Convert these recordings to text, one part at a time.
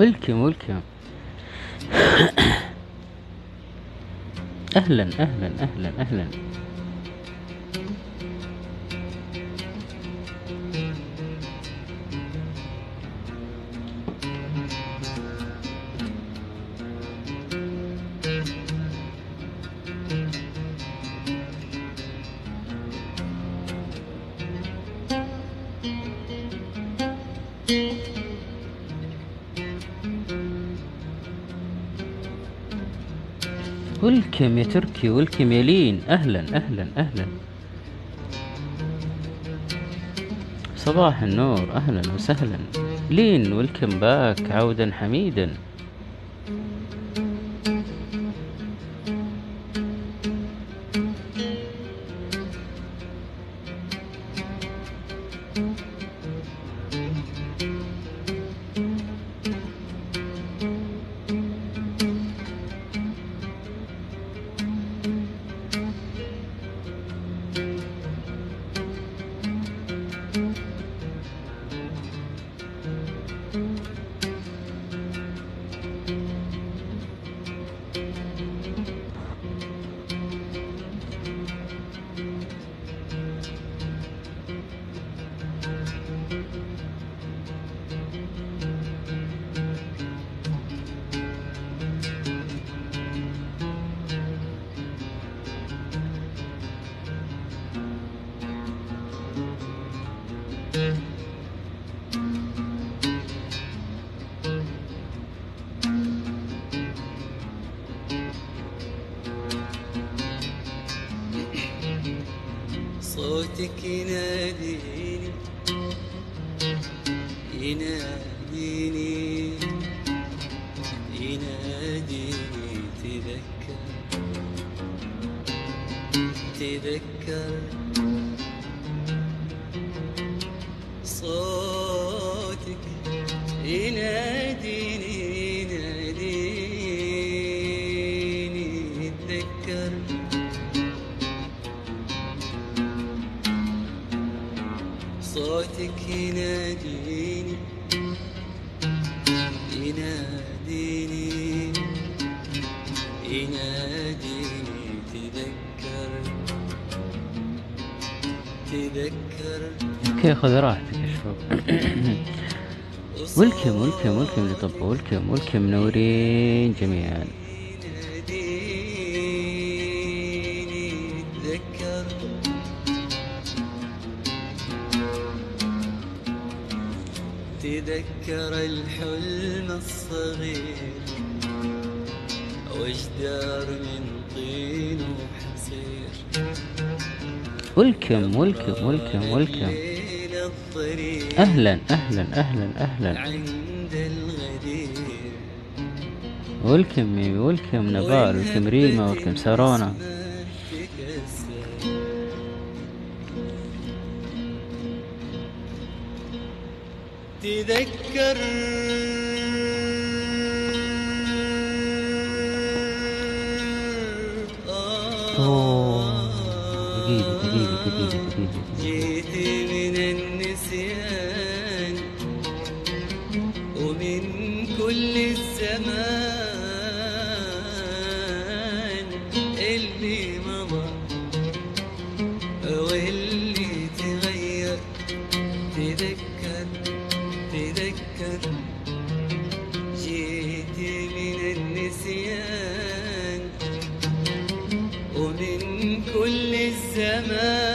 ولكم ولكم أهلا أهلا أهلا أهلا. ولكم يا تركي ولكم يا لين أهلا أهلا أهلا. صباح النور أهلا وسهلا. لين ولكم باك عودا حميدا. صوتك يناديني يناديني يناديني. تذكر تذكر. أوكي خذ راحتك يا شباب. ولكم ولكم ولكم لطب ولكم ولكم منورين جميعا. تذكر الحلم الصغير وجدار من طين وحصير. ولكم ولكم ولكم ولكم. ليل الطريق أهلا أهلا أهلا أهلا. عند الغدير ولكم ولكم نبال ولكم ريما ولكم سارونا كل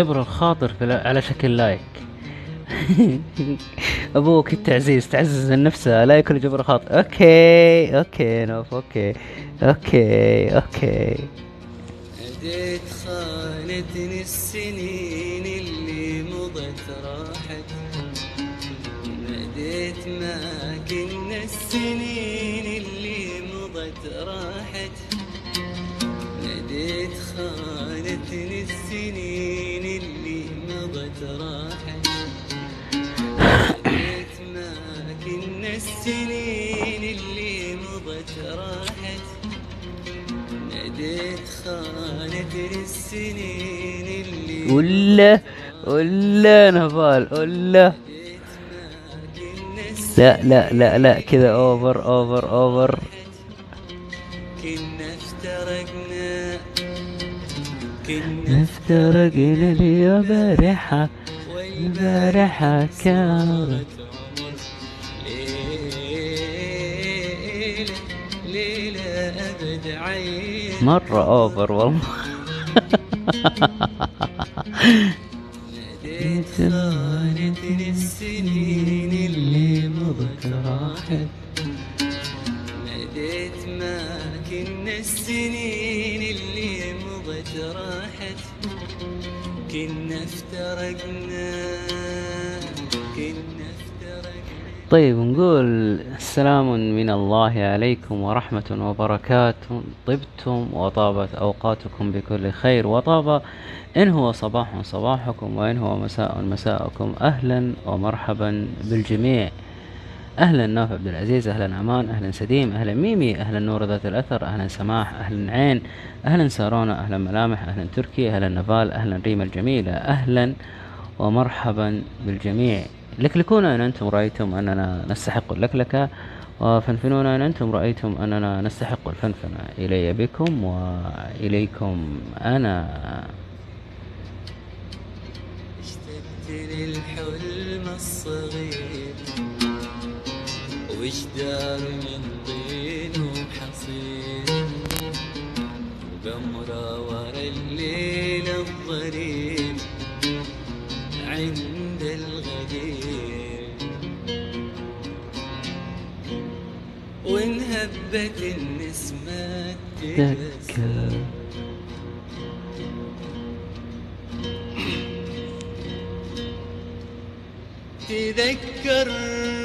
جبر الخاطر في على شكل like. أبوك التعزيز تعزز من نفسه لا يكون جبر خاطر. okay okay نوف okay okay okay. أديت خانتني السنين اللي مضت راحت. ناديت ما كنا السنين السنين اللي مضت راحت. ناديت خانتني السنين اللي ولا ولا نفال ولا. لا لا لا لا كذا over over over كنا افترقنا. كنا افترقنا اليوم بارحة البارحة كانت مرة اوفر والله. خانتني السنين اللي مضت راحت ناديت ما كنا السنين اللي مضت راحت كنا افترقنا طيب نقول السلام من الله عليكم ورحمة وبركاته. طبتم وطابت أوقاتكم بكل خير وطاب. إن هو صباح صباحكم وإن هو مساء مساءكم. أهلا ومرحبا بالجميع. أهلا ناف عبد العزيز أهلا أمان أهلا سديم أهلا ميمي أهلا نور ذات الأثر أهلا سماح أهلا عين أهلا سارونا أهلا ملامح أهلا تركي أهلا نفال أهلا ريما الجميلة. أهلا ومرحبا بالجميع. لكلكونا إن أنتم رأيتم أننا نستحق اللكلكة وفنفنونا إن أنتم رأيتم أننا نستحق الفنفنة. إلي بكم وإليكم أنا. اشتقت للحلم الصغير وجدار من النسمة. تذكر تذكر تذكر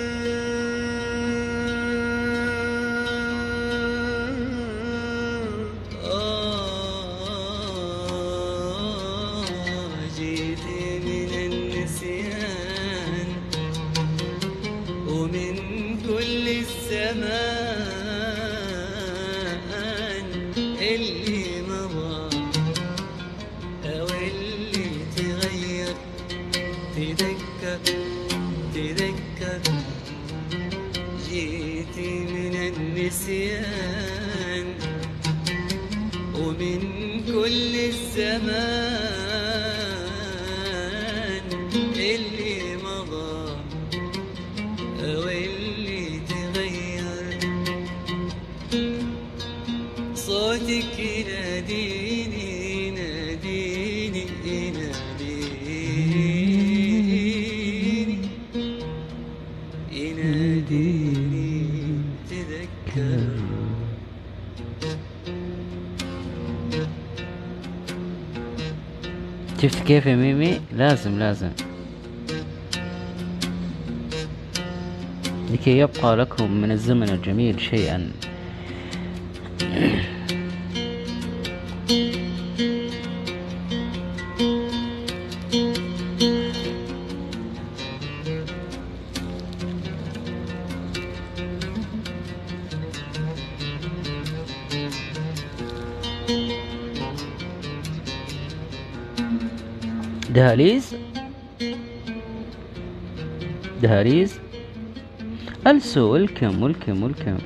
النسيان ومن كل الزمان كيف يا ميمي؟ لازم لازم. لكي يبقى لكم من الزمن الجميل شيئا. دهاليز ألسو ولكم ولكم ولكم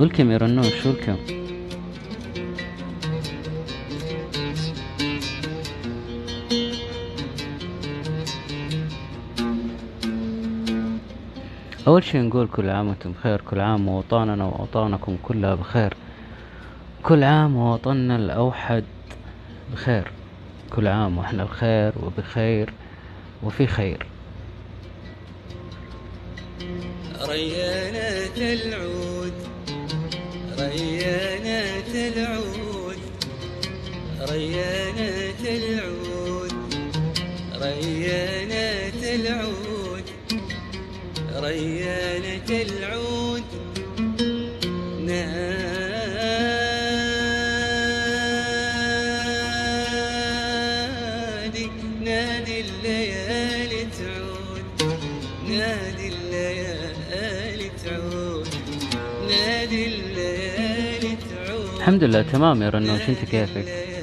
ولكم يا رنوش ولكم أول شيء نقول كل عام وأنتم بخير كل عام وأوطاننا وأوطانكم كلها بخير. وكل عام ووطننا الأوحد بخير. كل عام وإحنا بخير وبخير وفي خير. ريانة العود ريانة العود ريانة العود ريانة العود ريانة العود. تعود. نادي الليالي تعود. نادي الليالي تعود. الحمد لله تمام يا رنوش انت كيفك؟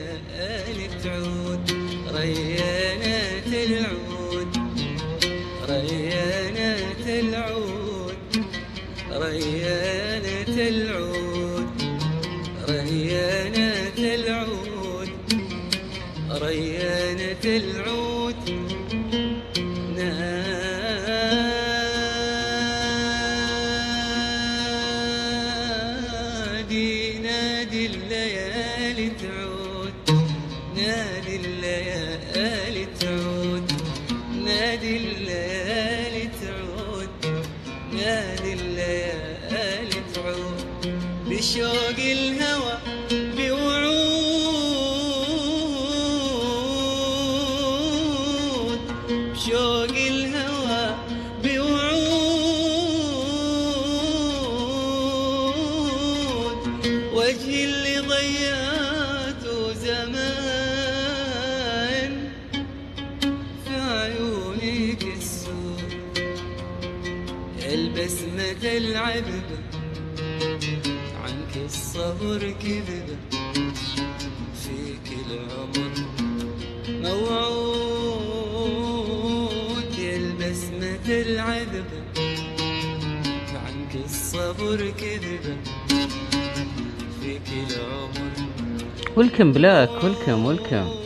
الصبر كذبة فيك العمر ولكم بلاك ولكم ولكم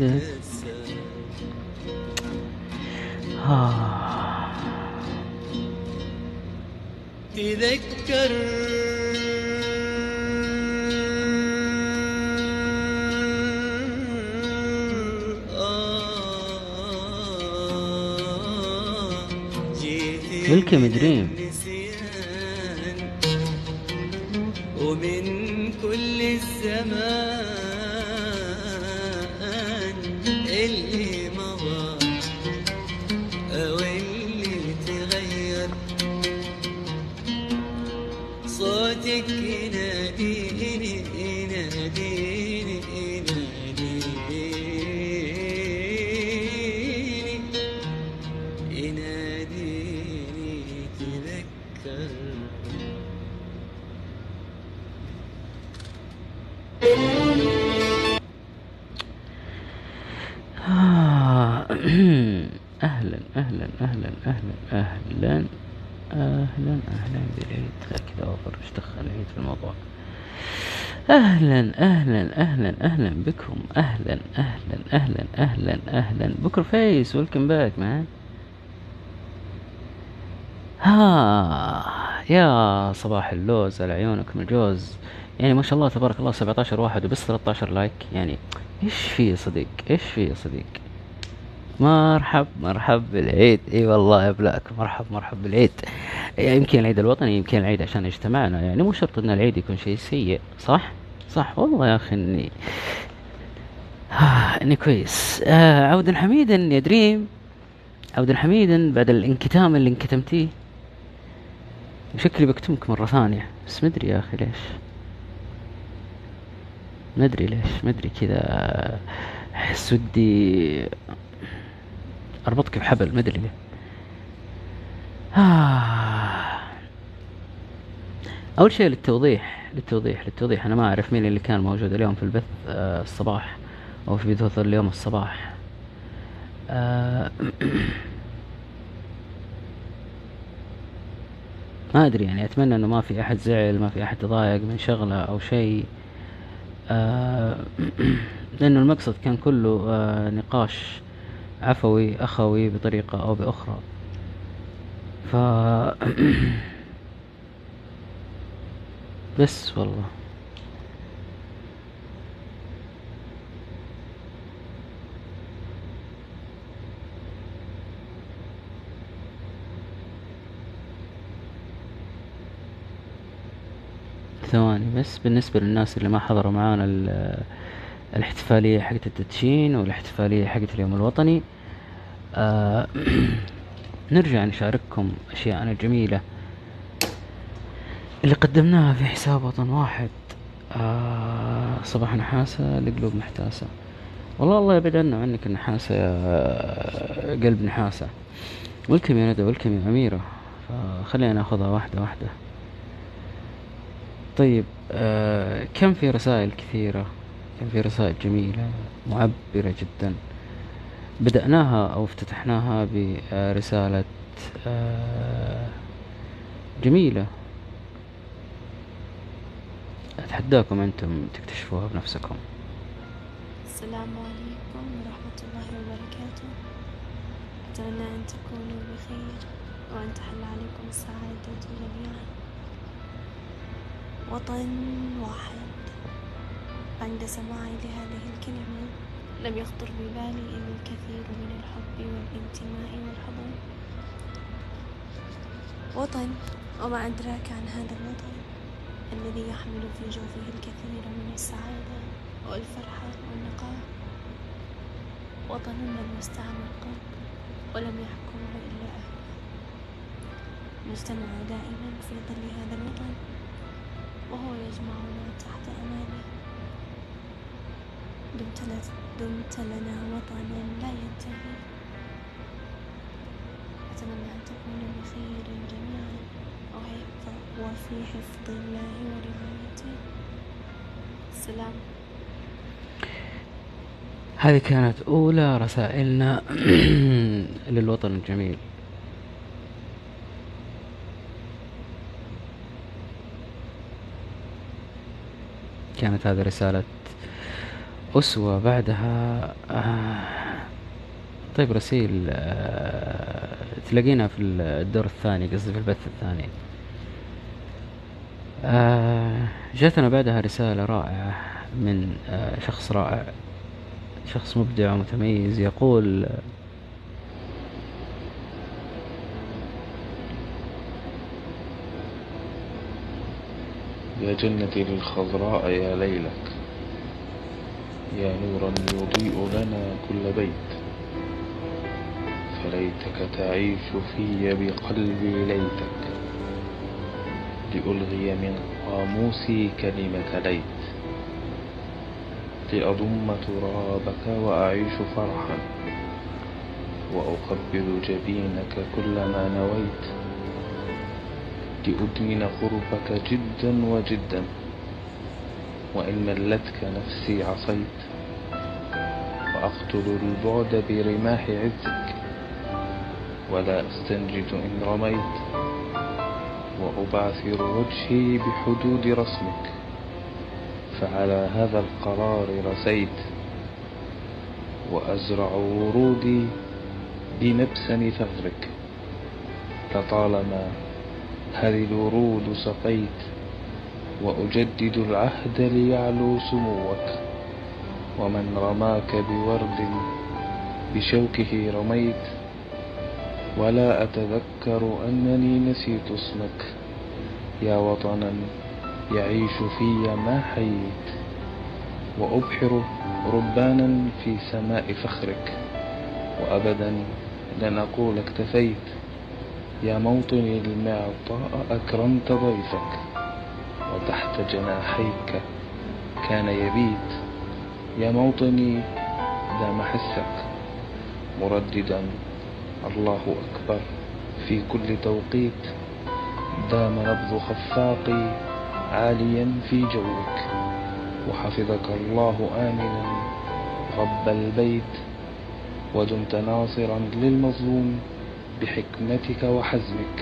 النسمة تكسر آه. تذكر آه، جيت Welcome دريم. النسيان ومن كل الزمان أهلا بالعيد كذا over إيش دخل العيد في الموضوع. أهلا أهلا أهلا أهلا بكم. أهلا أهلا أهلا أهلا أهلا. Poker Face welcome back man. ها يا صباح اللوز على عيونكم الجوز. يعني ما شاء الله تبارك الله 17 واحد وبس 13 like. يعني إيش في يا صديق؟ إيش في يا صديق؟ مرحب مرحب بالعيد. إي والله يا بلاك مرحب مرحب بالعيد. يعني يمكن العيد الوطني يمكن العيد عشان اجتمعنا يعني. مو شرط إن العيد يكون شيء سيء صح؟ صح. والله يا أخي إني آه إني كويس. آه عودا حميدا يا دريم. عودا حميدا بعد الانكتام اللي انكتمتيه. شكلي بكتمك مرة ثانية. بس مدري يا أخي ليش. مدري ليش. مدري كذا أحس ودي أربطك بحبل مدري ليه. آه. أول شيء للتوضيح للتوضيح للتوضيح. أنا ما أعرف مين اللي كان موجود اليوم في البث آه الصباح أو في بثوث اليوم الصباح. آه. ما أدري يعني أتمنى إنه ما في أحد زعل ما في أحد تضايق من شغلة أو شيء. آه. لأنه المقصد كان كله نقاش عفوي أخوي بطريقة أو بأخرى. ف بس والله. ثواني بس بالنسبة للناس اللي ما حضروا معانا الاحتفالية حقت التدشين والاحتفالية حقت اليوم الوطني. آه نرجع نشارككم أشياءنا الجميلة اللي قدمناها في حساب وطن واحد. آه صباح نحاسة لقلوب محتاسة. والله الله يبعد عنا عنك النحاسة يا قلب نحاسة. ولكم يا ندى ولكم يا أميرة. فخلينا ناخذها واحدة واحدة. طيب آه كم في رسائل كثيرة؟ كم في رسائل جميلة معبرة جدا. بدأناها أو افتتحناها برسالة آه جميلة. أتحداكم أنتم تكتشفوها بنفسكم. السلام عليكم ورحمة الله وبركاته. أتمنى أن تكونوا بخير وأن تحل عليكم السعادة جميعا. وطن واحد. عند سماعي لهذه الكلمة. لم يخطر ببالي إلا الكثير من الحب والانتماء والحضن. وطن وما أدراك عن هذا الوطن الذي يحمل في جوفه الكثير من السعادة والفرحة والنقاء. وطن لم يستعمر قط ولم يحكمه إلا أهله. نجتمع دائما في ظل هذا الوطن وهو يجمعنا تحت أمانه دمت, لنا وطنا لا ينتهي أتمنى أن تكونوا بخير جميعا وفي حفظ الله ورعايته السلام هذه كانت أولى رسائلنا للوطن الجميل. كانت هذه رسالة أسوة بعدها آه، طيب رسيل آه، تلاقينا في الدور الثاني قصدي في البث الثاني. آه، جاتنا بعدها رسالة رائعة من آه، شخص رائع شخص مبدع ومتميز يقول يا جنتي للخضراء يا ليلك. يا نورا يضيء لنا كل بيت. فليتك تعيش في بقلبي ليتك لألغي من قاموسي كلمة ليت. لأضم ترابك وأعيش فرحا وأقبل جبينك كلما نويت. لأدمن قربك جدا وجدا وإن ملتك نفسي عصيت. وأقتل البعد برماح عزك ولا أستنجد إن رميت وأبعثر وجهي بحدود رسمك فعلى هذا القرار رسيت وأزرع ورودي بنبسن ثغرك لطالما هذه الورود سقيت وأجدد العهد ليعلو سموك. ومن رماك بورد بشوكه رميت ولا أتذكر أنني نسيت اسمك. يا وطنا يعيش في ما حييت وأبحر ربانا في سماء فخرك. وأبدا لن أقول اكتفيت يا موطني المعطاء أكرمت ضيفك وتحت جناحيك كان يبيت. يا موطني دام حسك مرددا الله أكبر. في كل توقيت دام نبض خفاقي عاليا في جوك. وحفظك الله آمنا رب البيت. ودمت ناصرا للمظلوم بحكمتك وحزمك.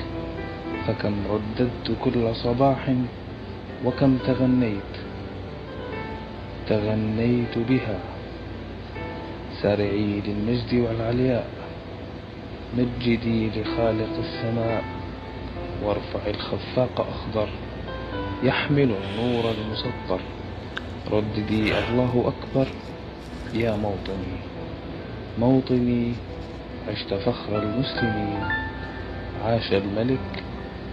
فكم رددت كل صباح وكم تغنيت. تغنيت بها. سارعي للمجد والعلياء مجدي لخالق السماء. وارفع الخفاق أخضر يحمل النور المسطر. رددي الله أكبر يا موطني. موطني عشت فخر المسلمين عاش الملك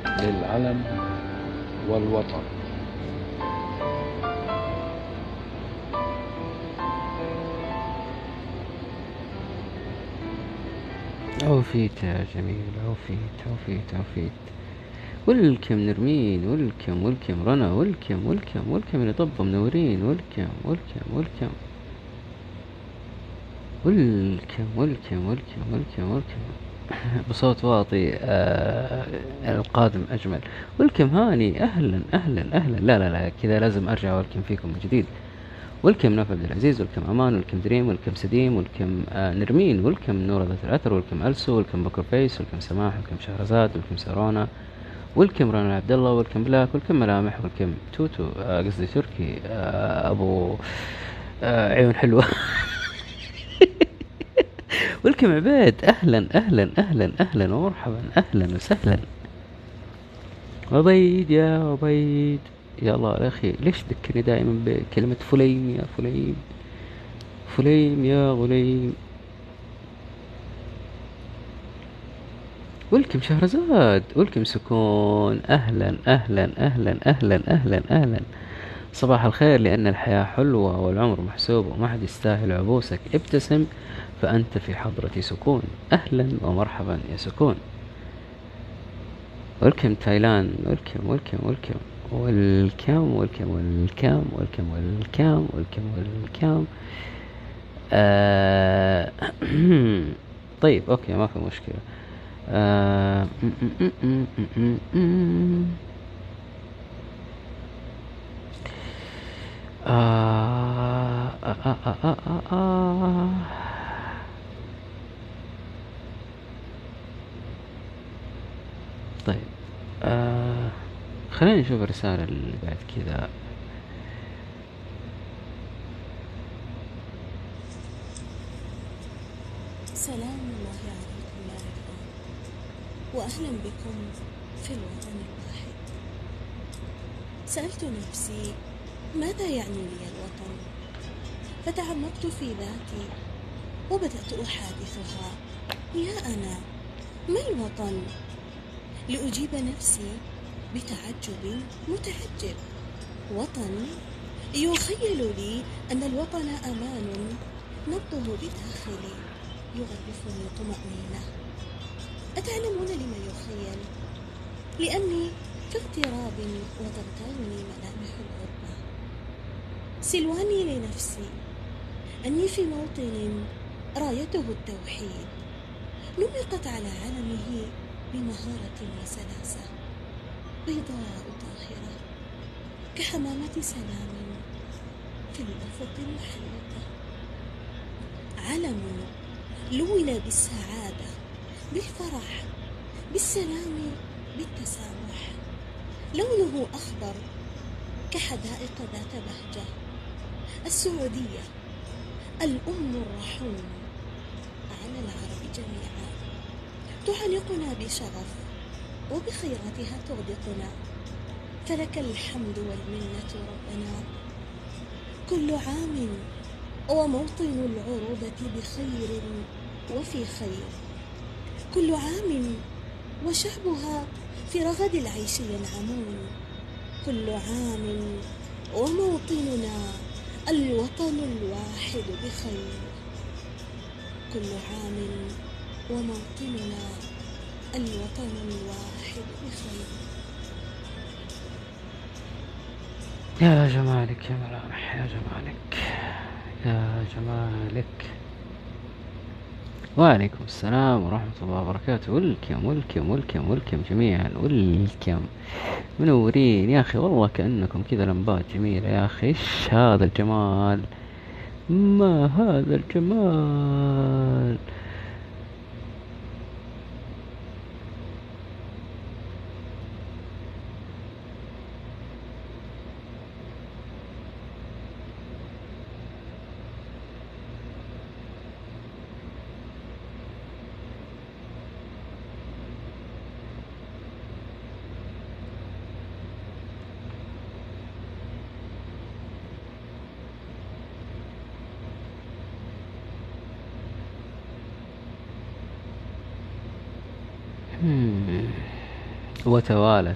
للعلم والوطن. عوفيت يا جميل عوفيت عوفيت عوفيت ولكم نرمين ولكم ولكم رنا ولكم ولكم ولكم اللي طبوا منورين ولكم ولكم ولكم. welcome welcome welcome welcome welcome. بصوت واطي آه القادم أجمل. welcome هاني أهلا أهلا أهلا. لا لا لا كذا لازم أرجع welcome فيكم من جديد. welcome نوف عبد العزيز welcome أمان welcome دريم welcome سديم welcome آه نرمين welcome نورة ذات الاثر welcome ألسو welcome Poker Face welcome سماح welcome شهرزاد welcome سارونا welcome رنا عبد الله welcome بلاك welcome ملامح welcome توتو آه قصدي تركي آه أبو آه عيون حلوة. ولكم عبيد أهلا أهلا أهلا أهلا ومرحبا أهلا وسهلا. عبيد يا عبيد يا الله يا أخي ليش تذكرني دائما بكلمة فليم يا فليم؟ فليم يا غليم. ولكم شهرزاد ولكم سكون. أهلا أهلا أهلا أهلا أهلا أهلا. صباح الخير لأن الحياة حلوة والعمر محسوب وما حد يستاهل عبوسك. ابتسم فأنت في حضرة سكون. أهلا ومرحبا يا سكون. welcome تايلاند welcome welcome welcome welcome welcome welcome welcome welcome welcome welcome آه طيب okay ما في مشكلة. آه آه. طيب آه. خلينا نشوف الرسالة اللي بعد كذا. سلام الله عليكم يا رفقان وأهلا بكم في الوطن الواحد. سألت نفسي ماذا يعني لي الوطن؟ فتعمقت في ذاتي وبدأت أحادثها. يا أنا ما الوطن؟ لأجيب نفسي بتعجب متعجب. وطن يخيل لي أن الوطن أمان. نبضه بداخلي يغرفني طمأنينة. أتعلمون لما يخيل؟ لأني في اغتراب وتغتالني ملامح الغربة. سلواني لنفسي. أني في موطن رايته التوحيد. نمقت على علمه بمهارة وسلاسة. بيضاء طاهرة كحمامة سلام في الأفق المحيطة. علم لون بالسعادة بالفرح بالسلام بالتسامح. لونه أخضر كحدائق ذات بهجة. السعودية الأم الرحوم. على العرب جميعا. تعانقنا بشغف وبخيراتها تغدقنا فلك الحمد والمنة ربنا. كل عام وموطن العروبة بخير وفي خير. كل عام وشعبها في رغد العيش ينعمون. كل عام وموطننا الوطن الواحد بخير. كل عام وموطننا الوطن الواحد يا جمالك يا ملامح يا جمالك يا جمالك. وعليكم السلام ورحمة الله وبركاته. ولكم ولكم ولكم ولكم جميعا ولكم منورين. يا أخي والله كأنكم كذا لمبات جميلة. يا أخي إيش هذا الجمال؟ ما هذا الجمال مم. وتوالت.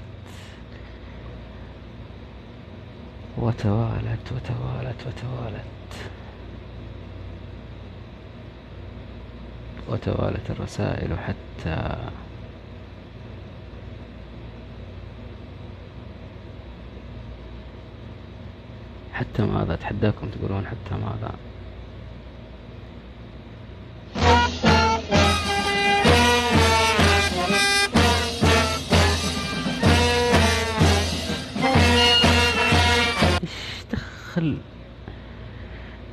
وتوالت وتوالت وتوالت. وتوالت الرسائل حتى حتى ماذا أتحداكم تقولون حتى ماذا؟ دخل.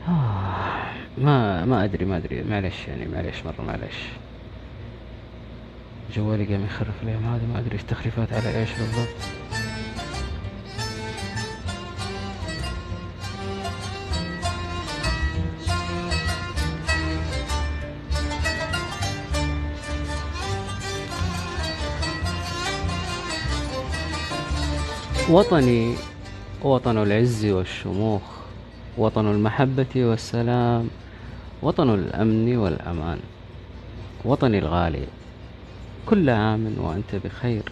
آه ما ما أدري ما أدري. معلش يعني معلش مرة معلش جوالي قام يخرف الأيام هذه ما أدري إيش تخريفات على إيش بالضبط. وطني وطن العز والشموخ وطن المحبة والسلام وطن الأمن والأمان وطني الغالي. كل عام وأنت بخير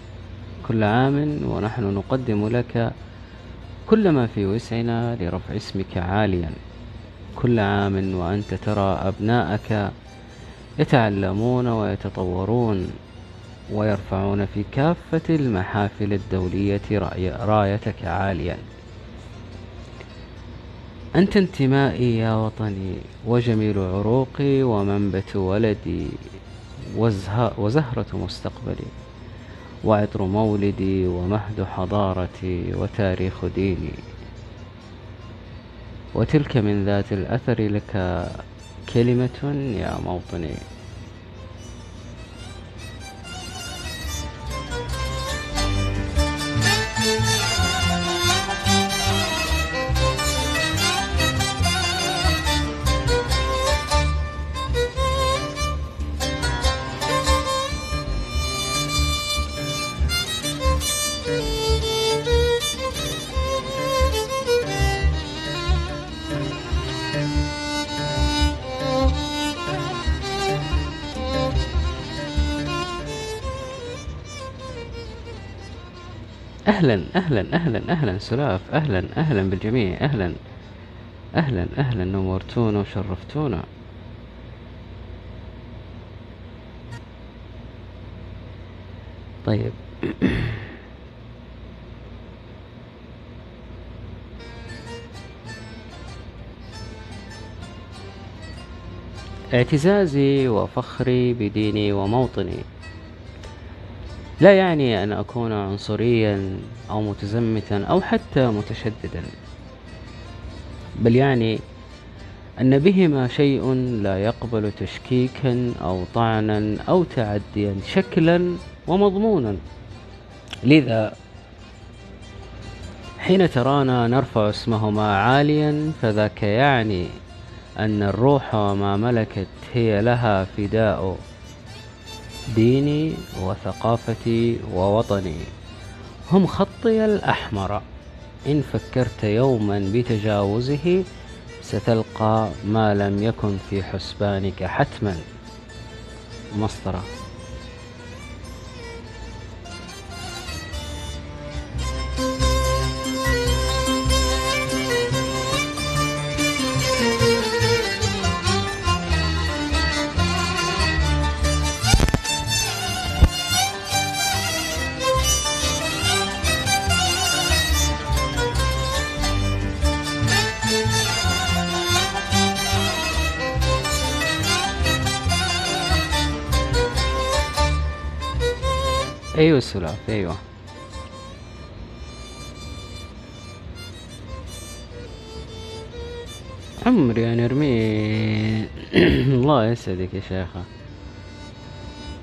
كل عام ونحن نقدم لك كل ما في وسعنا لرفع اسمك عاليا. كل عام وأنت ترى أبناءك يتعلمون ويتطورون ويرفعون في كافة المحافل الدولية رأي- رايتك عاليا. أنت انتمائي يا وطني وجميل عروقي ومنبت ولدي وزه- وزهرة مستقبلي وعطر مولدي ومهد حضارتي وتاريخ ديني. وتلك من ذات الأثر لك كلمة يا موطني. أهلا أهلا أهلا أهلا سلاف أهلا أهلا بالجميع أهلا أهلا أهلا نورتونا وشرفتونا. طيب. اعتزازي وفخري بديني وموطني. لا يعني أن أكون عنصريا أو متزمتا أو حتى متشددا. بل يعني أن بهما شيء لا يقبل تشكيكا أو طعنا أو تعديا شكلا ومضمونا. لذا حين ترانا نرفع اسمهما عاليا فذاك يعني أن الروح وما ملكت هي لها فداء. ديني وثقافتي ووطني. هم خطي الأحمر. إن فكرت يوما بتجاوزه ستلقى ما لم يكن في حسبانك حتما. مسطرة. السلاف أيوة. عمري يا نرمين الله يسعدك يا شيخة.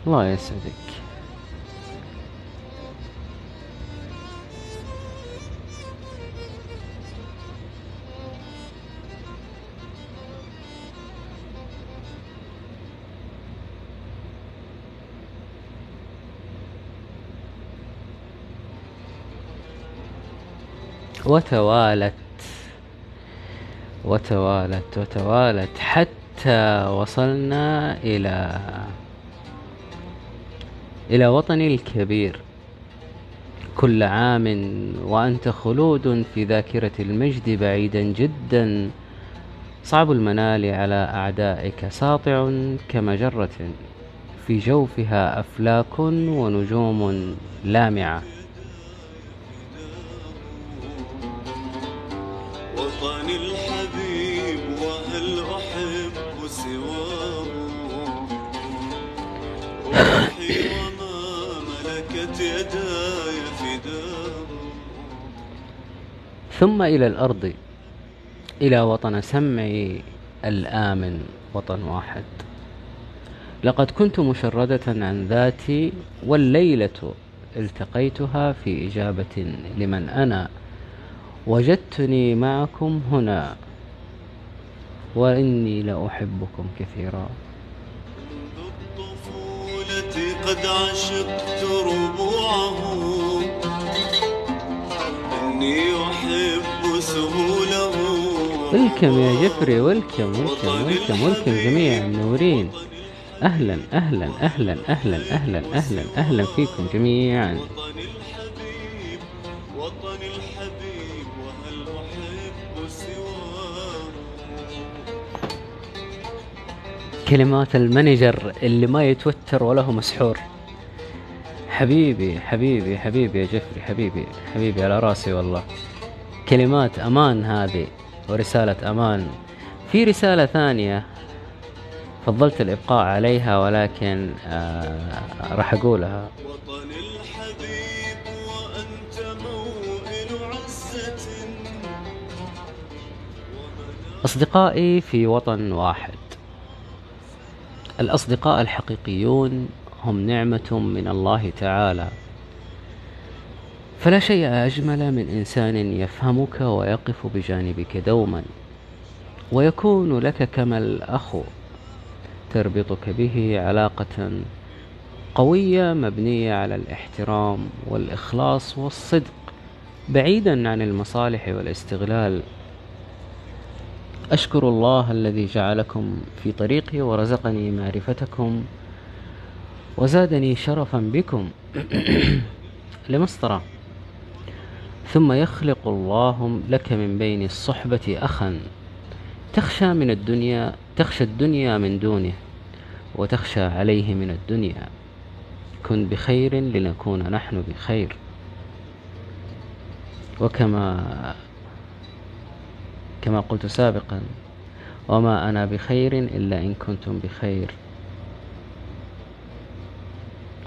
الله يسعدك. وتوالت. وتوالت وتوالت. حتى وصلنا إلى إلى وطني الكبير. كل عام وأنت خلود في ذاكرة المجد بعيدا جدا. صعب المنال على أعدائك ساطع كمجرة. في جوفها أفلاك ونجوم لامعة. ثم إلى الأرض إلى وطن سمعي الآمن وطن واحد. لقد كنت مشردة عن ذاتي والليلة التقيتها في إجابة لمن أنا. وجدتني معكم هنا وإني لأحبكم كثيرا. منذ الطفولة قد عشقت ربوعه. إني أحب سهوله welcome يا جفري welcome welcome welcome welcome جميعا منورين أهلا أهلا أهلا أهلا أهلا أهلا أهلا فيكم جميعا. وطني الحبيب وهل أحب سواه كلمات المانجر اللي ما يتوتر ولا هو مسحور. حبيبي حبيبي حبيبي يا جفري حبيبي حبيبي على راسي والله. كلمات أمان هذه ورسالة أمان. في رسالة ثانية فضلت الإبقاء عليها ولكن آه راح أقولها. الحبيب وأنت موئل عزة. أصدقائي في وطن واحد. الأصدقاء الحقيقيون هم نعمة من الله تعالى. فلا شيء أجمل من إنسان يفهمك ويقف بجانبك دوما ويكون لك كما الأخ تربطك به علاقة قوية مبنية على الاحترام والإخلاص والصدق بعيدا عن المصالح والاستغلال. أشكر الله الذي جعلكم في طريقي ورزقني معرفتكم. وزادني شرفا بكم لمسطرة ثم يخلق الله لك من بين الصحبة أخا. تخشى من الدنيا تخشى الدنيا من دونه وتخشى عليه من الدنيا. كن بخير لنكون نحن بخير. وكما كما قلت سابقا وما أنا بخير إلا إن كنتم بخير.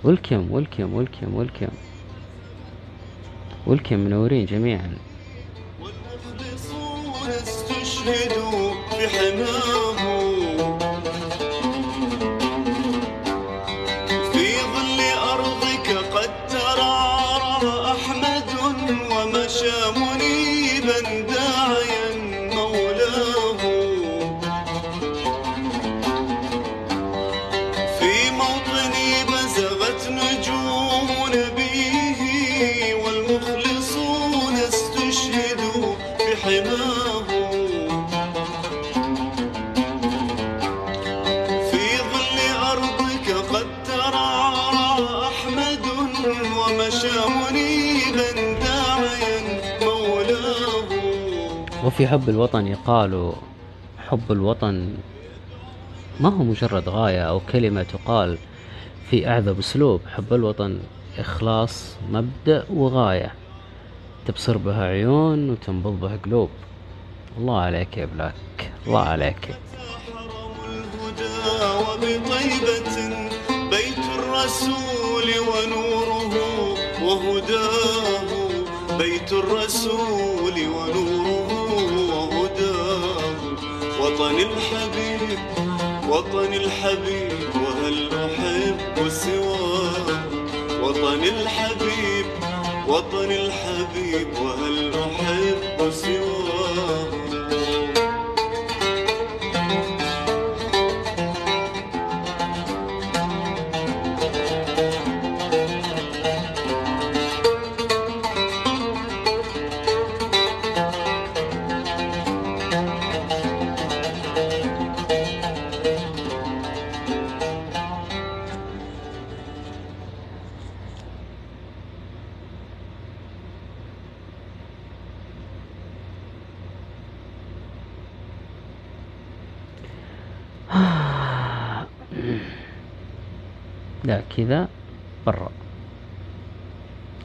ولكم ولكم ولكم ولكم ولكم منورين جميعا. والمخلصون استشهدوا في وفي حب الوطن يقال حب الوطن ما هو مجرد غاية أو كلمة تقال في أعذب أسلوب. حب الوطن إخلاص مبدأ وغاية. تبصر بها عيون وتنبض بها قلوب. الله عليك يا بلاك الله عليك. وبطيبة بيت الرسول ونوره وهداه بيت الرسول ونوره. وهداه الحبيب وطن الحبيب وهل أحب سواه وطن الحبيب وطن الحبيب وهل أحب سواه كذا برا.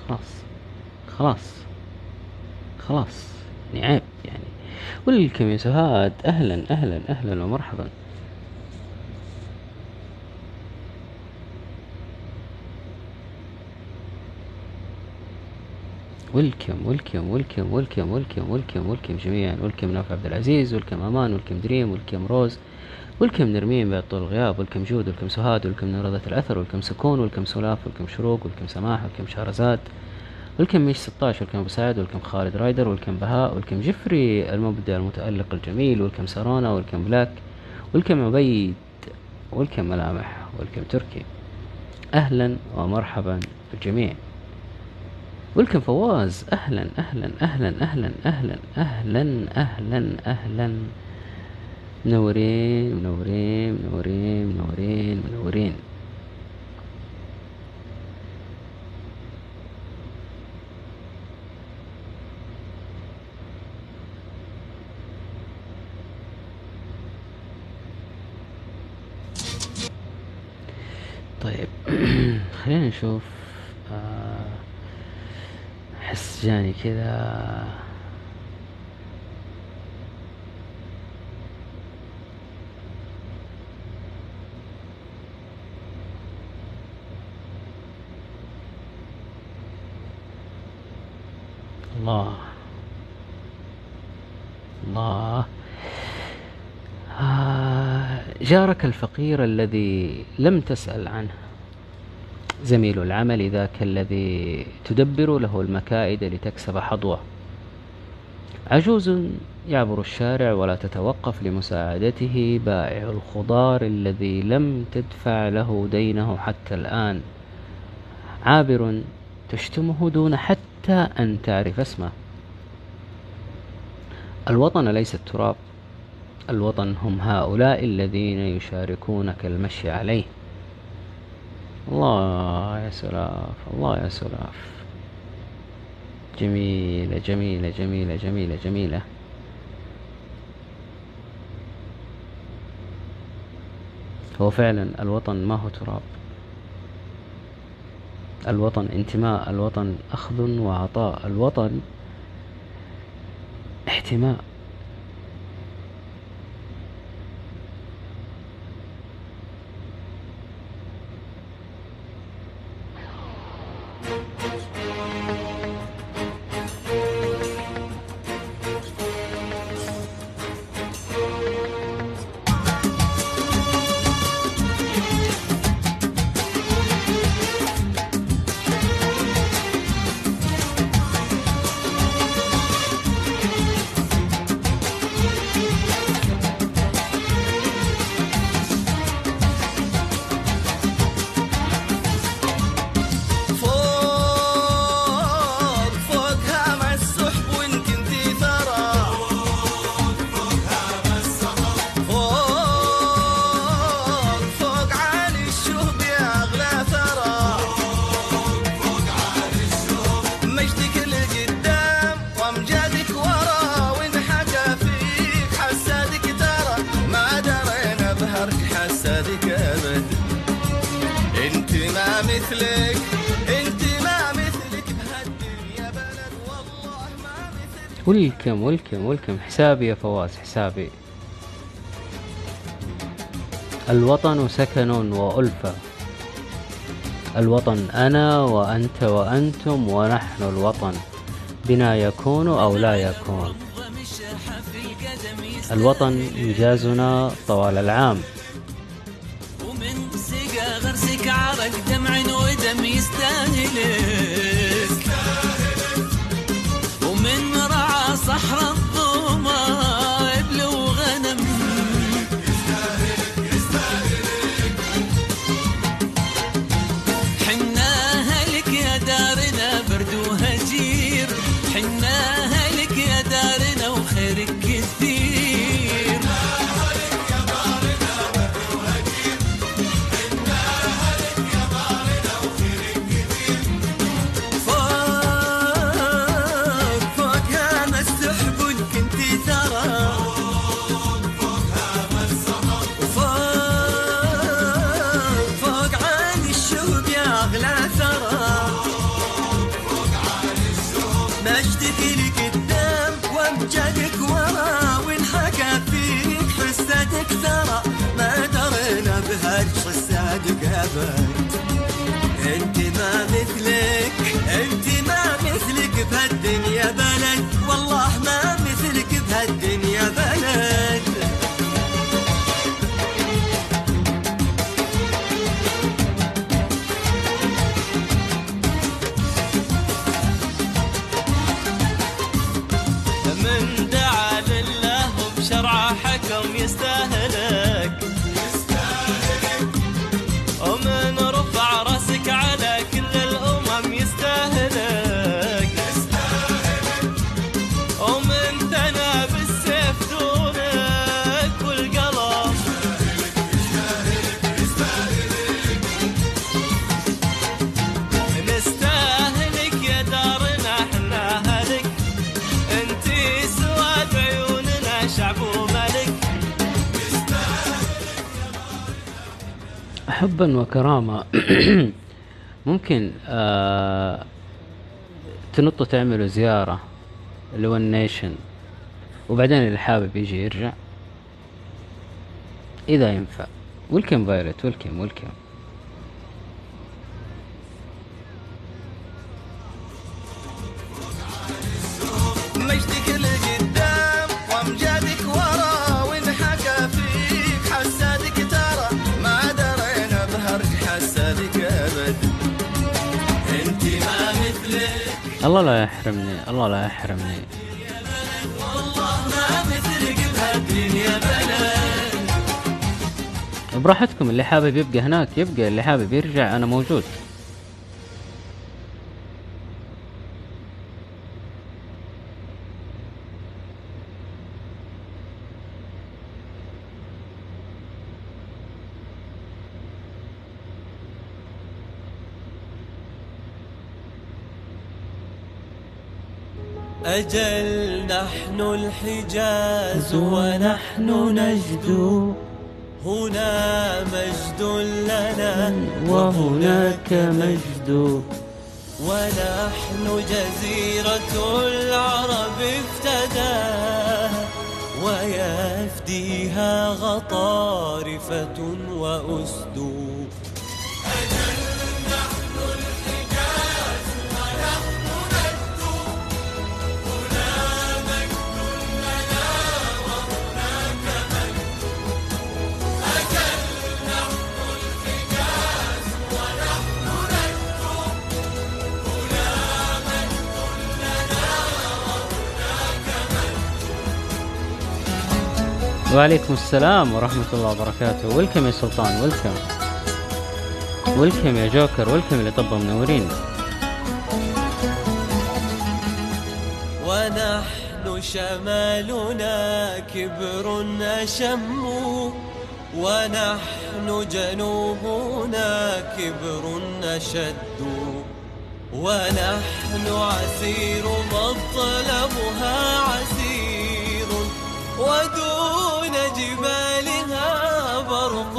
خلاص. خلاص. خلاص. نعم يعني. عيب يعني سهاد. أهلا أهلا أهلا ومرحبا. ولكم ولكم ولكم ولكم ولكم ولكم جميعا. ولكم نوف عبد العزيز ولكم أمان ولكم دريم ولكم روز. welcome نرمين بعد طول الغياب welcome جود welcome سهاد welcome نور ذات الأثر welcome سكون welcome سلاف welcome شروق welcome سماح welcome شهرزاد welcome ميش 16 welcome أبو سعد welcome خالد رايدر welcome بهاء welcome جفري المبدع المتألق الجميل welcome سارونا welcome بلاك welcome عبيد welcome ملامح welcome تركي. أهلا ومرحبا بالجميع. welcome فواز أهلا أهلا أهلا أهلا أهلا أهلا أهلا أهلا. منورين منورين منورين منورين منورين. طيب خلينا نشوف آه، احس جاني كذا الله الله آه، جارك الفقير الذي لم تسأل عنه. زميل العمل ذاك الذي تدبر له المكائد لتكسب حظوة. عجوز يعبر الشارع ولا تتوقف لمساعدته. بائع الخضار الذي لم تدفع له دينه حتى الآن. عابر تشتمه دون حتى أن تعرف اسمه. الوطن ليس التراب. الوطن هم هؤلاء الذين يشاركونك المشي عليه. الله يا سلاف الله يا سلاف. جميلة جميلة جميلة جميلة جميلة. هو فعلا الوطن ما هو تراب. الوطن انتماء الوطن أخذ وعطاء. الوطن احتماء. ولكم ولكم ولكم حسابي يا فواز حسابي. الوطن سكن وألفة الوطن أنا وأنت وأنتم ونحن الوطن. بنا يكون أو لا يكون. الوطن إنجازنا طوال العام. وكرامة ممكن آه تنطوا تعملوا زيارة لون نيشن وبعدين اللي حابب يجي يرجع. إذا ينفع. welcome فايرت welcome welcome لا يحرمني الله لا يحرمني. براحتكم اللي حابب يبقى هناك يبقى اللي حابب يرجع أنا موجود. أجل نحن الحجاز ونحن نجد. هنا مجد لنا وهناك مجد. ونحن جزيرة العرب افتداها ويفديها غطارفة وأسد وعليكم السلام ورحمة الله وبركاته. ويلكم يا سلطان ويلكم ويلكم يا جوكر ويلكم اللي طبوا منورين. ونحن شمالنا كبر أشم ونحن جنوبنا كبر أشد ونحن عسير مطلبها عسير ودون جبالها برق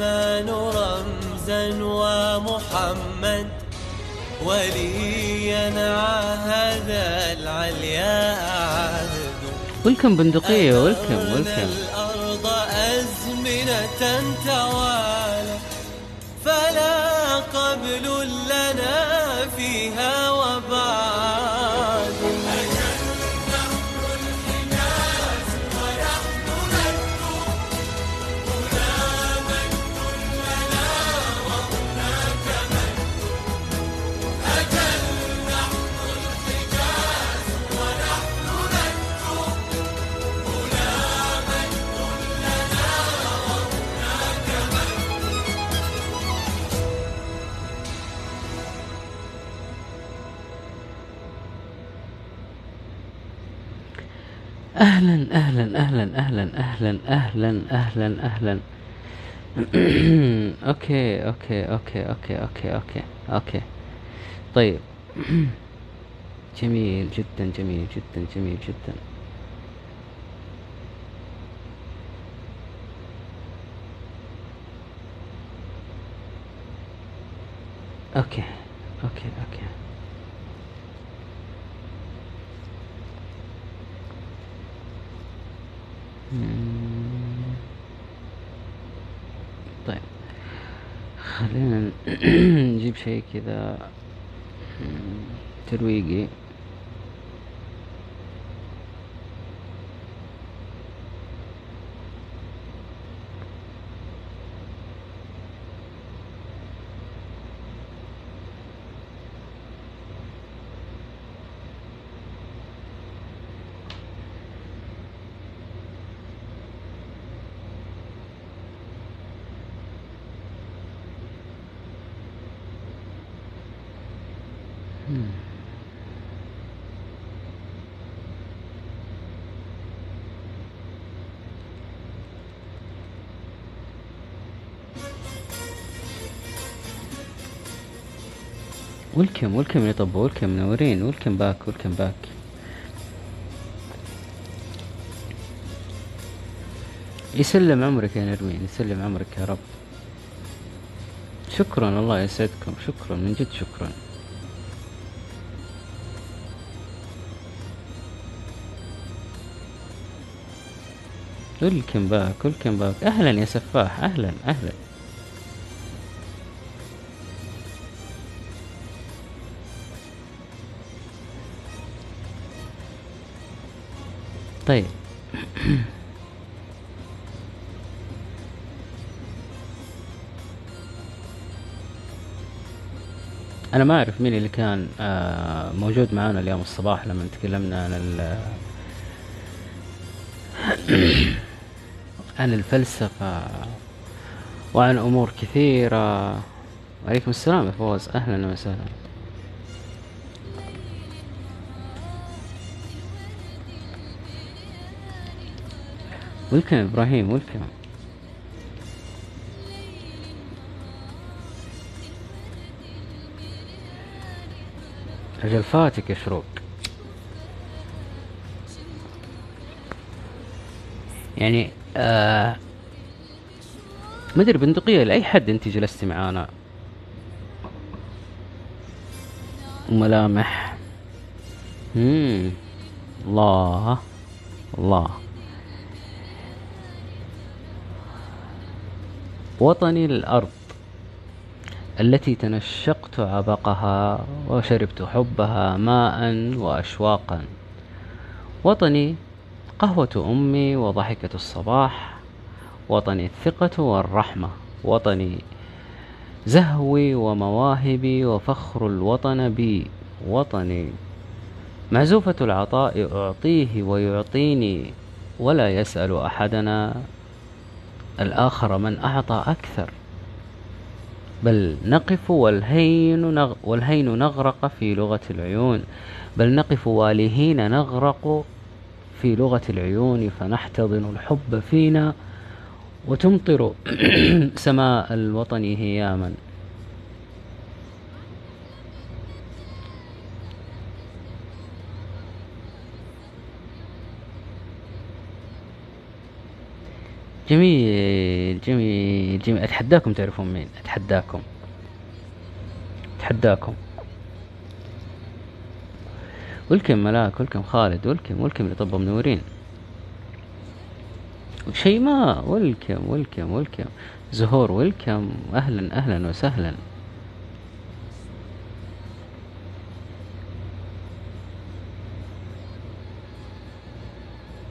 الرحمن رمزا ومحمد وليا هذا العلياء عهد ولكم بندقية ولكم ولكم أهلاً أهلا أهلا أهلا أهلا أهلا أهلا أهلا. okay okay okay okay okay okay okay. طيب. جميل جدا جميل جدا جميل جدا. okay okay okay. طيب. خلينا نجيب شيء كذا. ترويقي. welcome welcome يا طب welcome منورين welcome back welcome back يسلم عمرك يا نرمين يسلم عمرك يا رب. شكرا الله يسعدكم. شكرا من جد شكرا. welcome back welcome back أهلا يا سفاح أهلا أهلا. طيب. أنا ما أعرف مين اللي كان آه، موجود معانا اليوم الصباح لما تكلمنا عن ال عن الفلسفة وعن أمور كثيرة. وعليكم السلام يا فوز. أهلا وسهلا. ولكم إبراهيم ولكم رجل فاتك يا شروق. يعني آه ما أدري بندقية لأي حد أنت جلستي معانا. ملامح مم. الله الله. وطني الأرض التي تنشقت عبقها وشربت حبها ماء وأشواقا. وطني قهوة أمي وضحكة الصباح. وطني الثقة والرحمة. وطني زهوي ومواهبي وفخر الوطن بي. وطني معزوفة العطاء أعطيه ويعطيني ولا يسأل أحدنا الآخر من أعطى أكثر. بل نقف والهين نغ والهين نغرق في لغة العيون. بل نقف والهين نغرق في لغة العيون فنحتضن الحب فينا وتمطر سماء الوطن هياما. جميل جميل جميل أتحداكم تعرفون مين؟ أتحداكم. أتحداكم. ولكم ملاك ولكم خالد ولكم ولكم اللي طب منورين. شيماء ولكم ولكم ولكم زهور ولكم أهلا أهلا وسهلا.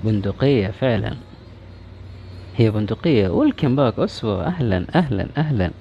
بندقية فعلا. هي بندقية. ولكم باك أسوة. أهلا أهلا أهلا.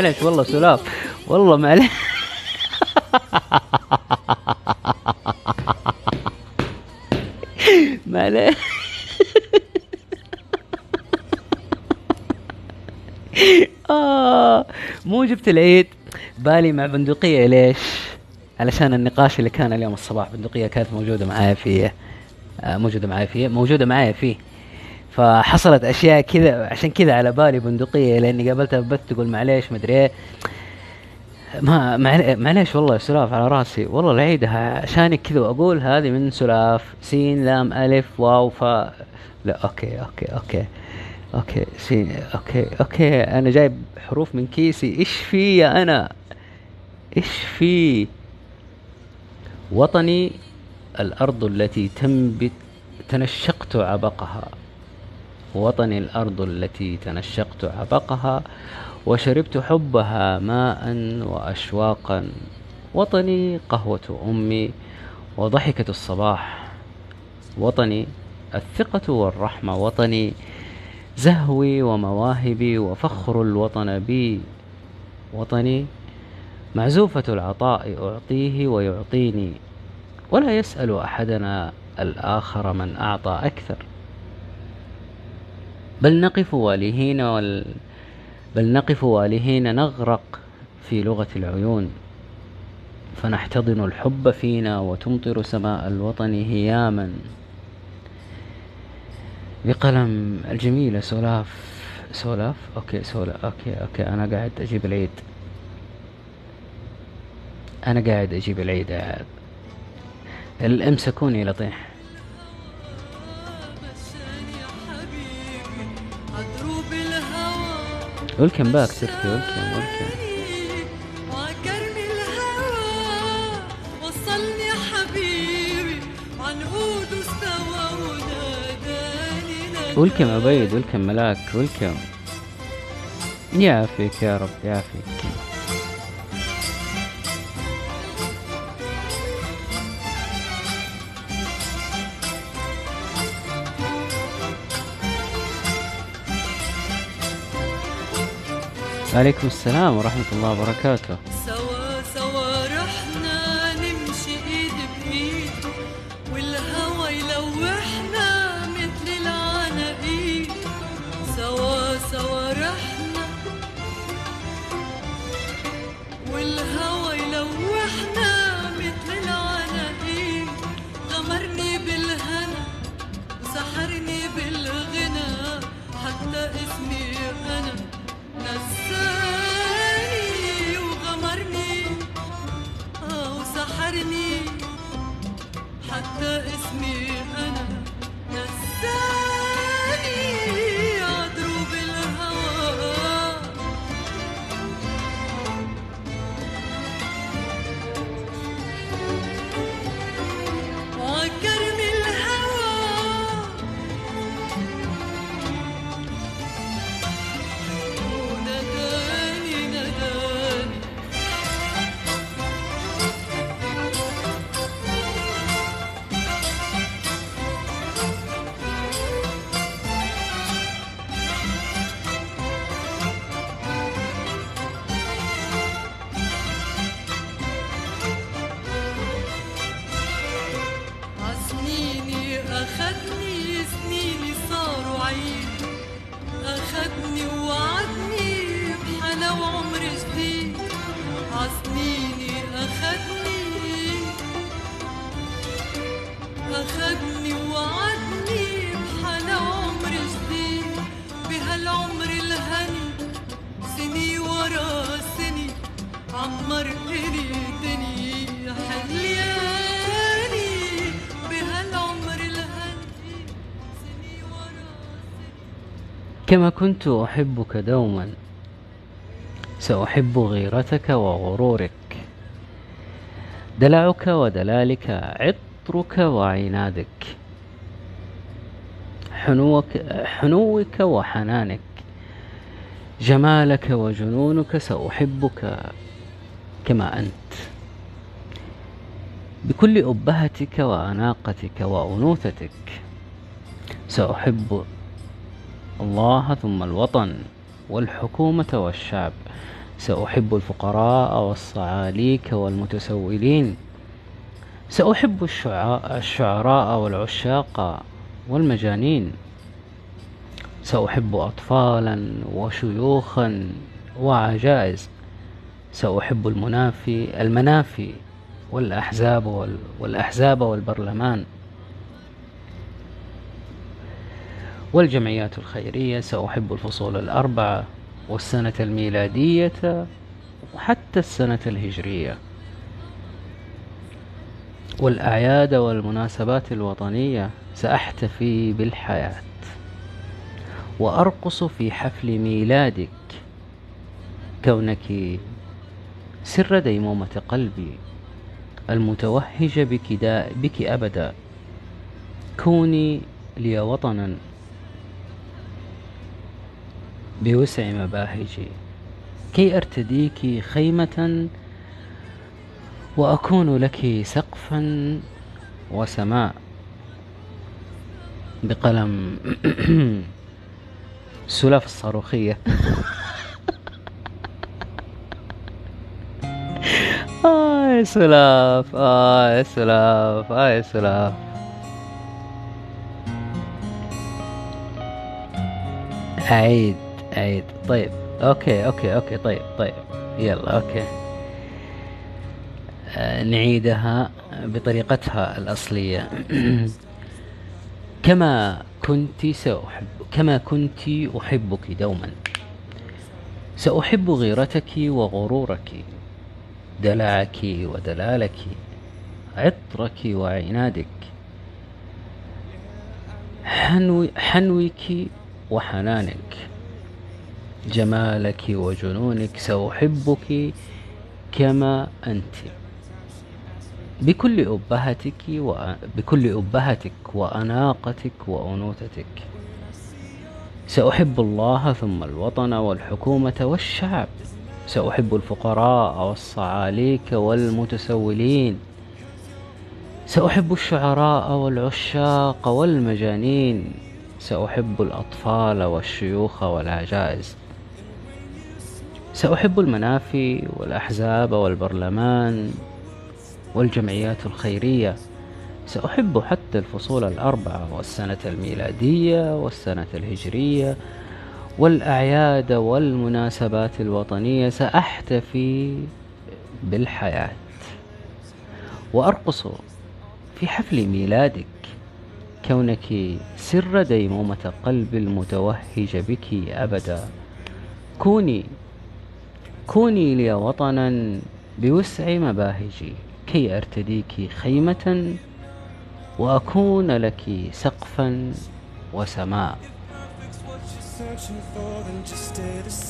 معليش والله سلاف والله معليش معليش آه مو جبت العيد. بالي مع بندقية ليش؟ علشان النقاش اللي كان اليوم الصباح. بندقية كانت موجودة معايا فيه. آه موجودة معايا فيه. موجودة معايا فيه. فحصلت أشياء كذا عشان كذا على بالي بندقية لأني قابلتها بث تقول معليش مدري إيه. ما معل- معليش والله سلاف على راسي. والله العيدها عشانك كذا وأقول هذه من سلاف سين لام ألف واو فا. لا أوكي أوكي أوكي. أوكي سين أوكي أوكي. أنا جايب حروف من كيسي. إيش في يا أنا؟ إيش في؟ وطني الأرض التي تنبت تنشقت عبقها. وطني الأرض التي تنشقت عبقها وشربت حبها ماء وأشواقا. وطني قهوة أمي وضحكة الصباح. وطني الثقة والرحمة. وطني زهوي ومواهبي وفخر الوطن بي. وطني معزوفة العطاء أعطيه ويعطيني. ولا يسأل أحدنا الآخر من أعطى أكثر. بل نقف والهين وال... بل نقف والهين نغرق في لغة العيون. فنحتضن الحب فينا وتمطر سماء الوطن هياما. بقلم الجميلة سولاف سولاف؟ okay سولا okay okay أنا قاعد أجيب العيد. أنا قاعد أجيب العيد. امسكوني لطيح. welcome back تركي welcome welcome وعكرم الهوى وصلني يا حبيبي عنقود استوى وناداني ناداني ولكم عبيد ولكم ملاك ولكم يعافيك يا رب يعافيك عليكم السلام ورحمة الله وبركاته. كما كنت أحبك دوما سأحب غيرتك وغرورك. دلعك ودلالك عطرك وعنادك. حنوك حنوك وحنانك. جمالك وجنونك سأحبك كما أنت. بكل أبهتك وأناقتك وأنوثتك سأحب الله ثم الوطن والحكومة والشعب. سأحب الفقراء والصعاليك والمتسولين. سأحب الشعراء, والعشاق والمجانين. سأحب أطفالا وشيوخا وعجائز. سأحب المنافي المنافي والأحزاب وال والأحزاب والبرلمان. والجمعيات الخيرية سأحب الفصول الأربعة والسنة الميلادية وحتى السنة الهجرية. والأعياد والمناسبات الوطنية سأحتفي بالحياة وأرقص في حفل ميلادك. كونك سر ديمومة قلبي المتوهج بك, بك أبدا. كوني لي وطنا بوسع مباهجي. كي أرتديك خيمة وأكون لك سقفا وسماء بقلم السلاف الصاروخية. آه يا سلاف آه يا سلاف آه يا سلاف أعيد أعيد طيب. okay okay okay طيب طيب. يلا okay. آه نعيدها بطريقتها الأصلية. كما كنت سأحب كما كنت أحبك دوما. سأحب غيرتك وغرورك دلعك ودلالك عطرك وعنادك. حنو حنوك وحنانك. جمالك وجنونك سأحبك كما أنت. بكل أبهتك. بكل أبهتك وأناقتك وأنوثتك. سأحب الله ثم الوطن والحكومة والشعب. سأحب الفقراء والصعاليك والمتسولين. سأحب الشعراء والعشاق والمجانين. سأحب الأطفال والشيوخ والعجائز. سأحب المنافي والأحزاب والبرلمان والجمعيات الخيرية. سأحب حتى الفصول الأربعة والسنة الميلادية والسنة الهجرية والأعياد والمناسبات الوطنية. سأحتفي بالحياة وأرقص في حفل ميلادك كونك سر ديمومة قلبي المتوهج بك أبدا. كوني كوني لي وطنا بوسع مباهجي كي أرتديك خيمة وأكون لك سقفا وسماء.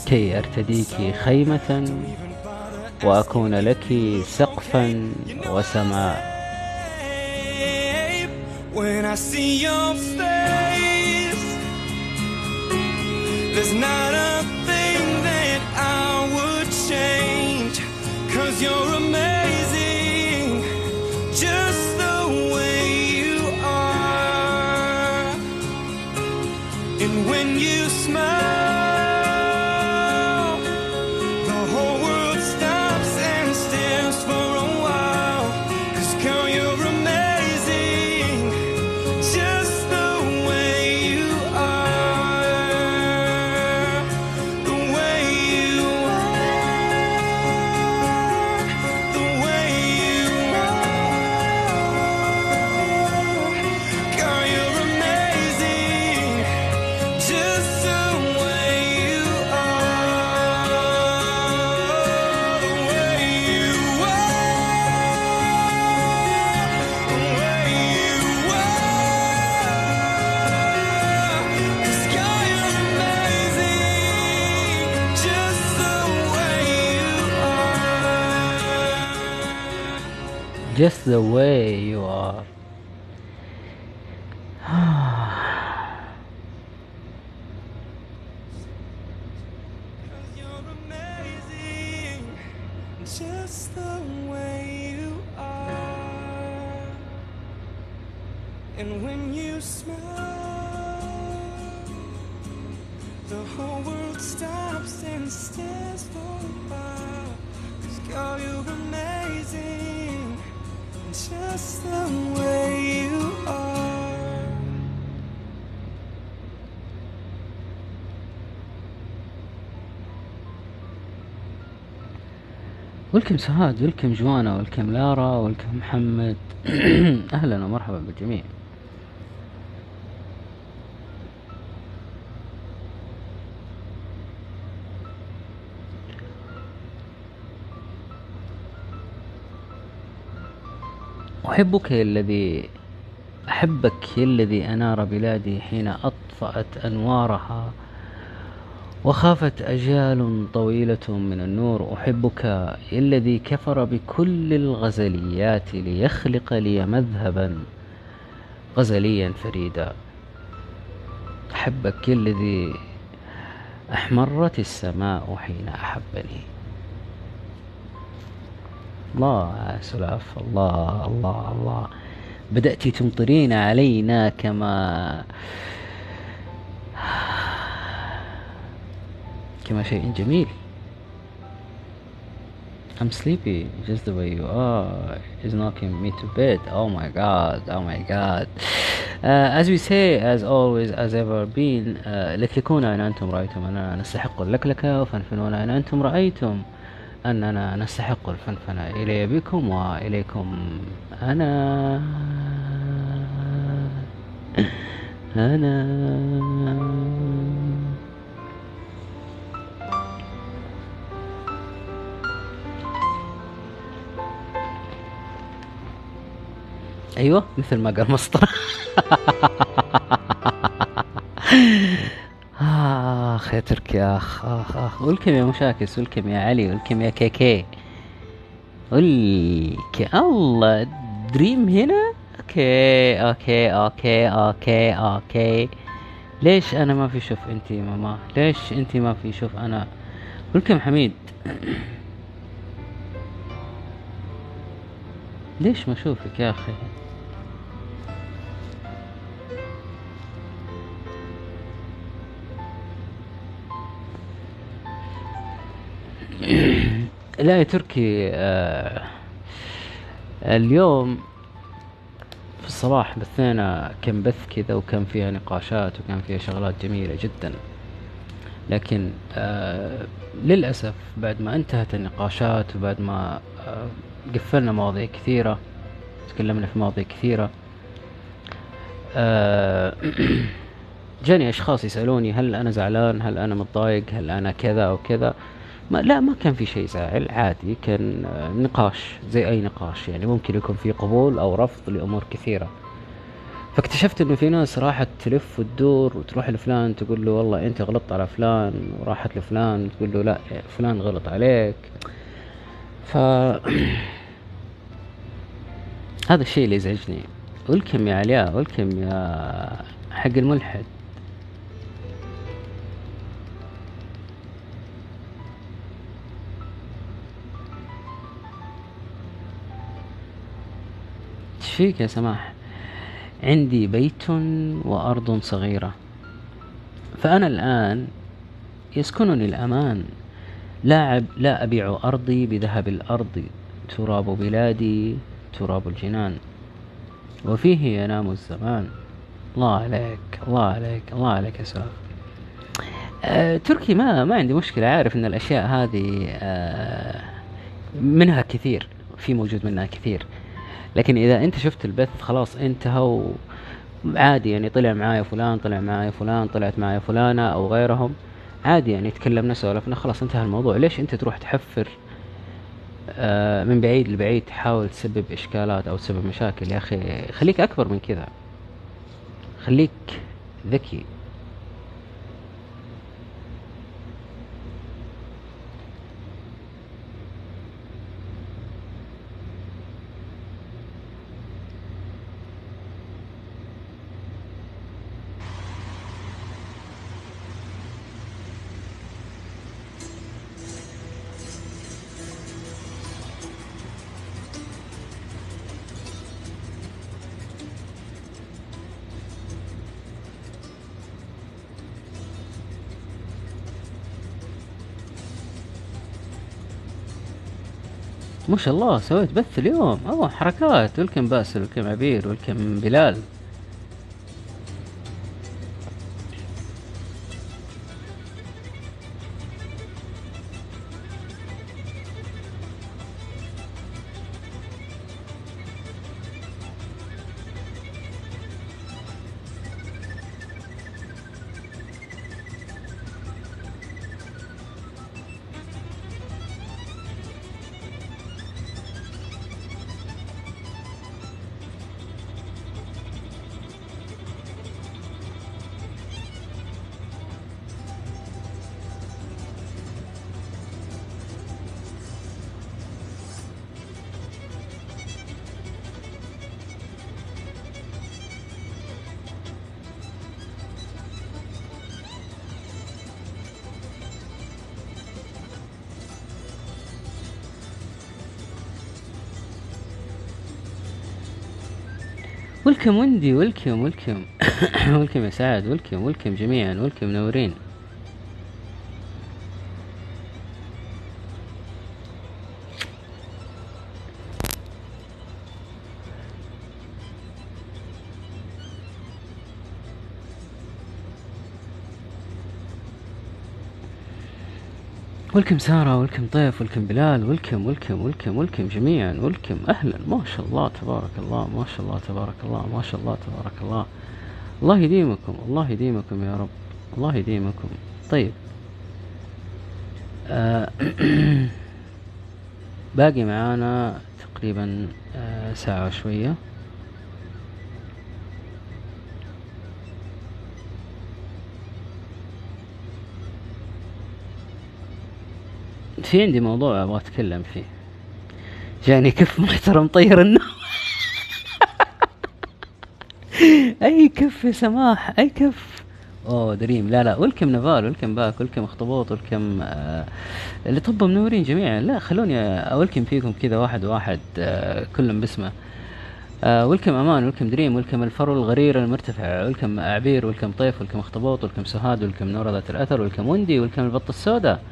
كي أرتديك خيمة وأكون لك سقفا وسماء. When I see your face, there's not a would change. Cause you're amazing, just the way you are. And when you smile, the way ولكم سهاد ولكم جوانا ولكم لارا ولكم محمد. أهلا ومرحبا بالجميع. أحبك يا الذي أحبك يا الذي أنار بلادي حين أطفأت أنوارها. وخافت أجيال طويلة من النور أحبك الذي كفر بكل الغزليات ليخلق لي مذهبا غزليا فريدا. أحبك الذي أحمرت السماء حين أحبني. الله سلاف الله الله الله. بدأت تمطرين علينا كما كما شيء جميل. I'm sleepy just the way you are. Is knocking me to bed. Oh my god oh my god. Uh, as we say as always as ever been uh, لكلكونا إن أنتم رأيتم أننا نستحق اللكلكة وفنفنونا إن أنتم رأيتم أننا نستحق الفنفنة. إلي بكم وإليكم أنا. أنا. أيوه مثل ما قال مسطره اخ يا تركي أخ. اخ اخ ولكم يا مشاكس ولكم يا علي ولكم يا كيكي ولك الله دريم هنا؟ okay okay okay okay okay. ليش أنا ما في شوف انتي ماما؟ ليش انتي ما في شوف أنا؟ welcome حميد. ليش ما أشوفك يا أخي؟ لا يا تركي آه اليوم في الصباح بثينا كم بث كذا وكان فيها نقاشات وكان فيها شغلات جميلة جدا. لكن آه للأسف بعد ما انتهت النقاشات وبعد ما آه قفلنا مواضيع كثيرة تكلمنا في مواضيع كثيرة آه جاني أشخاص يسألوني هل أنا زعلان هل أنا متضايق هل أنا كذا أو كذا. ما لا ما كان في شيء زاعل عادي كان آه، نقاش زي أي نقاش يعني ممكن يكون في قبول أو رفض لأمور كثيرة. فاكتشفت إنه في ناس راحت تلف وتدور وتروح لفلان تقول له والله أنت غلطت على فلان وراحت لفلان تقول له لا فلان غلط عليك. ف هذا الشيء اللي يزعجني. ولكم يا علياء ولكم يا حق الملحد. فيك يا سماح. عندي بيت وأرض صغيرة. فأنا الآن يسكنني الأمان. لا لا أبيع أرضي بذهب الأرض. تراب بلادي تراب الجنان. وفيه ينام الزمان. الله عليك الله عليك الله عليك يا سلام آه تركي ما ما عندي مشكلة. عارف إن الأشياء هذه آه منها كثير في موجود منها كثير. لكن إذا أنت شفت البث خلاص انتهى عادي يعني طلع معايا فلان طلع معايا فلان طلعت معايا فلانة أو غيرهم عادي يعني تكلمنا سولفنا خلاص انتهى الموضوع. ليش أنت تروح تحفر آه من بعيد لبعيد تحاول تسبب إشكالات أو تسبب مشاكل؟ يا أخي خليك أكبر من كذا خليك ذكي. ما شاء الله سويت بث اليوم. أوه حركات ولكم باسل ولكم عبير ولكم بلال. ولكم وندي ولكم ولكم ولكم يا سعد ولكم ولكم جميعا ولكم منورين ولكم سارة ولكم طيف ولكم بلال ولكم ولكم ولكم ولكم جميعا ولكم أهلا. ما شاء الله تبارك الله ما شاء الله تبارك الله ما شاء الله تبارك الله. الله يديمكم الله يديمكم يا رب الله يديمكم. طيب. آه باقي معانا تقريبا آه ساعة وشوية. في عندي موضوع أبغى أتكلم فيه؟ جاني كف محترم طير النوم؟ أي كف يا سماح؟ أي كف أوه دريم. لا لا welcome نفال welcome back welcome اخطبوط welcome آه اللي طبوا منورين جميعا. لا خلوني أ welcome فيكم كذا واحد واحد آه كلهم باسمه. آه welcome أمان welcome دريم welcome الفرو الغرير المرتفع welcome عبير welcome طيف welcome اخطبوط welcome سهاد welcome نور ذات الأثر welcome وندي welcome البطه السوداء.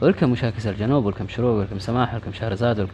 welcome مشاكس الجنوب welcome شروق welcome سماح welcome شهرزاد welcome